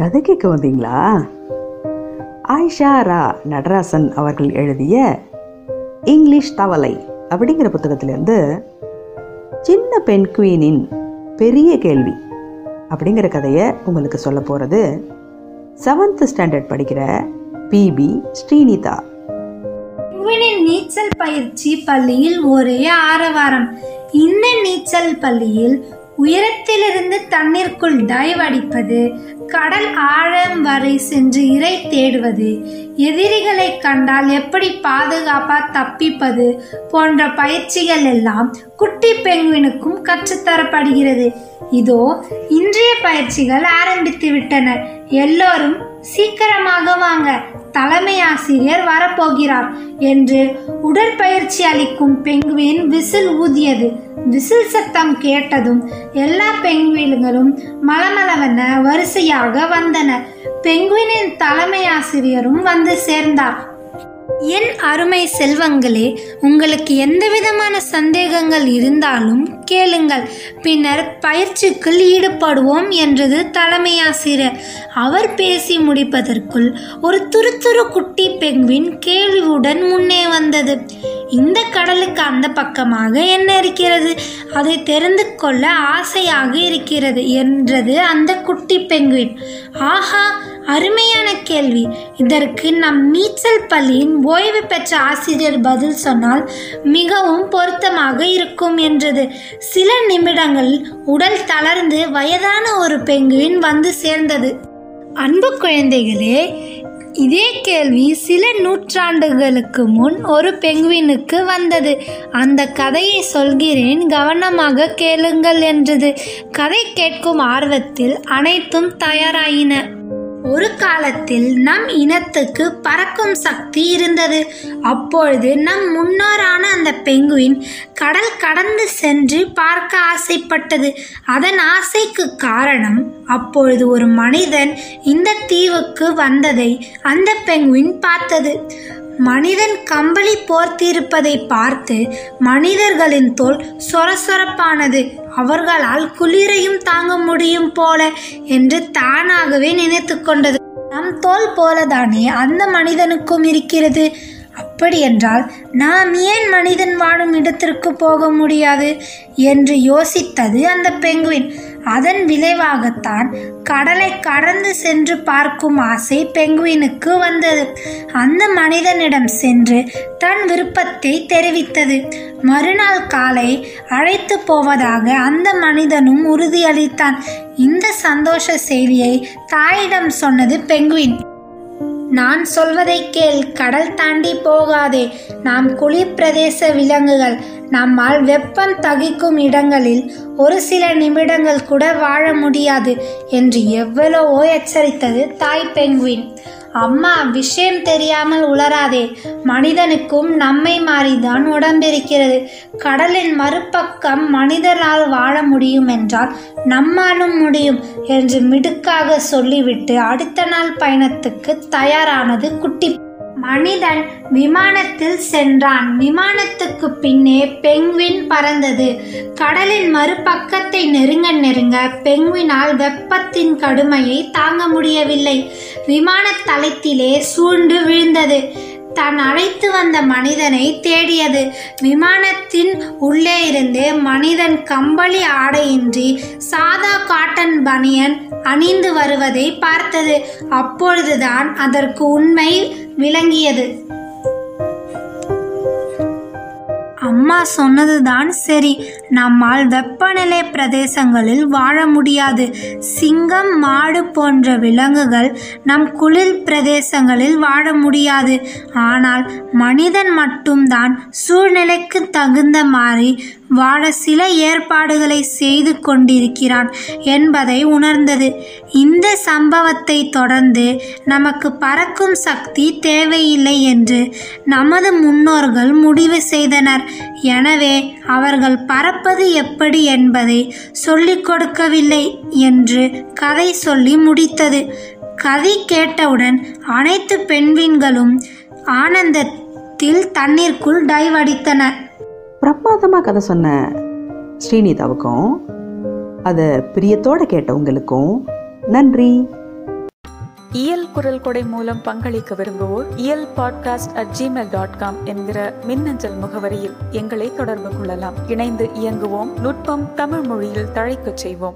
கதை கேட்க வந்தீங்களா? ஆயிஷா ரா நடராசன் அவர்கள் எழுதிய இங்கிலீஷ் தவளை அப்படிங்கிற புத்தகத்திலேருந்து சின்ன பெண் குயினின் பெரிய கேள்வி அப்படிங்கிற கதையை உங்களுக்கு சொல்ல போகிறது செவன்த் ஸ்டாண்டர்ட் படிக்கிற பிபி ஸ்ரீனிதா பெண்குவினின் நீச்சல் பயிற்சி பள்ளியில் ஒரே ஆரவாரம். இந்த நீச்சல் பள்ளியில் உயரத்திலிருந்து தண்ணீருக்குள் டைவ் அடிப்பது கடல் ஆழம் வரை சென்று இறை தேடுவது எதிரிகளை கண்டால் எப்படி பாதுகாப்பா தப்பிப்பது போன்ற பயிற்சிகள் எல்லாம் குட்டி பெங்குவினுக்கும் கற்றுத்தரப்படுகிறது. இதோ இன்றைய பயிற்சிகள் ஆரம்பித்து விட்டனர். எல்லோரும் சீக்கிரமாக வாங்க. தலைமை ஆசிரியர் வரப்போகிறார் என்று உடற்பயிற்சி அளிக்கும் பெங்குவின் விசில் ஊதியது. விசில் சத்தம் கேட்டதும் எல்லா பெங்குவின்களும் மலமளவென வரிசையாக வந்தன பெங்குவினின் தலைமை ஆசிரியரும் வந்து சேர்ந்தார். என் அருமை செல்வங்களே உங்களுக்கு எந்த விதமான சந்தேகங்கள் இருந்தாலும் கேளுங்கள். பின்னர் பயிற்சிக்குள் ஈடுபடுவோம் என்றது தலைமை ஆசிரியர் அவர் பேசி முடிப்பதற்குள் ஒரு துருதுரு குட்டி பெங்குவின் கேள்வியுடன் முன்னே வந்தது. இந்த கடலுக்கு அந்த பக்கமாக என்ன இருக்கிறது? அதை தெரிந்து கொள்ள ஆசையாக இருக்கிறது என்றது அந்த குட்டி பெங்குவின் ஆஹா அருமையான கேள்வி. இதற்கு நம் நீச்சல் பள்ளியின் ஓய்வு பெற்ற ஆசிரியர் பதில் சொன்னால் மிகவும் பொருத்தமாக இருக்கும் என்றது. சில நிமிடங்களில் உடல் தளர்ந்து வயதான ஒரு பெங்குவின் வந்து சேர்ந்தது. அன்பு குழந்தைகளே இதே கேள்வி சில நூற்றாண்டுகளுக்கு முன் ஒரு பெங்குவினுக்கு வந்தது. அந்த கதையை சொல்கிறேன் கவனமாக கேளுங்கள் என்றது. கதை கேட்கும் ஆர்வத்தில் அனைத்தும் தயாராயின. ஒரு காலத்தில் நம் இனத்துக்கு பறக்கும் சக்தி இருந்தது. அப்பொழுது நம் முன்னோரான அந்த பெங்குவின் கடல் கடந்து சென்று பார்க்க ஆசைப்பட்டது. அதன் ஆசைக்கு காரணம் அப்பொழுது ஒரு மனிதன் இந்த தீவுக்கு வந்ததை அந்த பெங்குவின் பார்த்தது. மனிதன் கம்பளி போர்த்திருப்பதை பார்த்து மனிதர்களின் தோல் சொரசொரப்பானது. அவர்களால் குளிரையும் தாங்க முடியும் போல என்று தானாகவே நினைத்து கொண்டது. நம் தோல் போலதானே அந்த மனிதனுக்கும் இருக்கிறது. அப்படியென்றால் நாம் ஏன் மனிதன் வாழும் இடத்திற்கு போக முடியாது? என்று யோசித்தது அந்த பெங்குவின். அதன் விளைவாகத்தான் கடலை கடந்து சென்று பார்க்கும் ஆசை பெங்குவினுக்கு வந்தது. அந்த மனிதனிடம் சென்று தன் விருப்பத்தை தெரிவித்தது. மறுநாள் காலை அழைத்து போவதாக அந்த மனிதனும் உறுதியளித்தான். இந்த சந்தோஷ செய்தியை தாயிடம் சொன்னது பெங்குவின். நான் சொல்வதை கேள் கடல் தாண்டி போகாதே. நாம் குளிர் பிரதேச விலங்குகள். நம்மால் வெப்பம் தகிக்கும் இடங்களில் ஒரு சில நிமிடங்கள் கூட வாழ முடியாது என்று எவ்வளவோ எச்சரித்தது தாய் பெங்குவின் அம்மா விஷயம் தெரியாமல் உளராதே மனிதனுக்கும் நம்மை மாறிதான் உடம்பிருக்கிறது. கடலின் மறுபக்கம் மனிதனால் வாழ முடியும் என்றால் நம்மாலும் முடியும் என்று மிடுக்காக சொல்லிவிட்டு அடுத்த நாள் பயணத்துக்கு தயாரானது குட்டி மனிதன் விமானத்தில் சென்றான். விமானத்துக்கு பின்னே பெங்குவின் பறந்தது. கடலின் மறுபக்கத்தை நெருங்க நெருங்க பெங்குவினால் வெப்பத்தின் கடுமையை தாங்க முடியவில்லை. விமான தளத்திலே சூழ்ந்து விழுந்தது. தான் அழைத்து வந்த மனிதனை தேடியது. விமானத்தின் உள்ளே இருந்து மனிதன் கம்பளி ஆடையின்றி சாதா காட்டன் பனியன் அணிந்து வருவதை பார்த்தது. அப்பொழுதுதான் அதற்கு உண்மை விளங்கியது. அம்மா சொன்னதுதான் சரி. நம்மால் வெப்பநிலை பிரதேசங்களில் வாழ முடியாது. சிங்கம் மாடு போன்ற விலங்குகள் நம் குளிர் பிரதேசங்களில் வாழ முடியாது. ஆனால் மனிதன் மட்டும்தான் சூழ்நிலைக்கு தகுந்த மாதிரி வாழ சில ஏற்பாடுகளை செய்து கொண்டிருக்கிறான் என்பதை உணர்ந்தது. இந்த சம்பவத்தை தொடர்ந்து நமக்கு பறக்கும் சக்தி தேவையில்லை என்று நமது முன்னோர்கள் முடிவு செய்தனர். எனவே அவர்கள் பறப்பது எப்படி என்பதை சொல்லிக் கொடுக்கவில்லை என்று கதை சொல்லி முடித்தது. கதை கேட்டவுடன் அனைத்து பெண்வின்களும் ஆனந்தத்தில் தண்ணீருக்குள் டைவ் அடித்தனர். பிரமாதமாக கதை சொன்ன ஸ்ரீனிதாவுக்கும் அதை பிரியத்தோட கேட்ட உங்களுக்கும் நன்றி. இயல் குரல் கொடை மூலம் பங்களிக்க விரும்புவோர் Iyal podcast at Gmail dot com என்கிற மின்னஞ்சல் முகவரியில் எங்களை தொடர்பு கொள்ளலாம். இணைந்து இயங்குவோம் நுட்பம் தமிழ் மொழியில் தழைக்கச் செய்வோம்.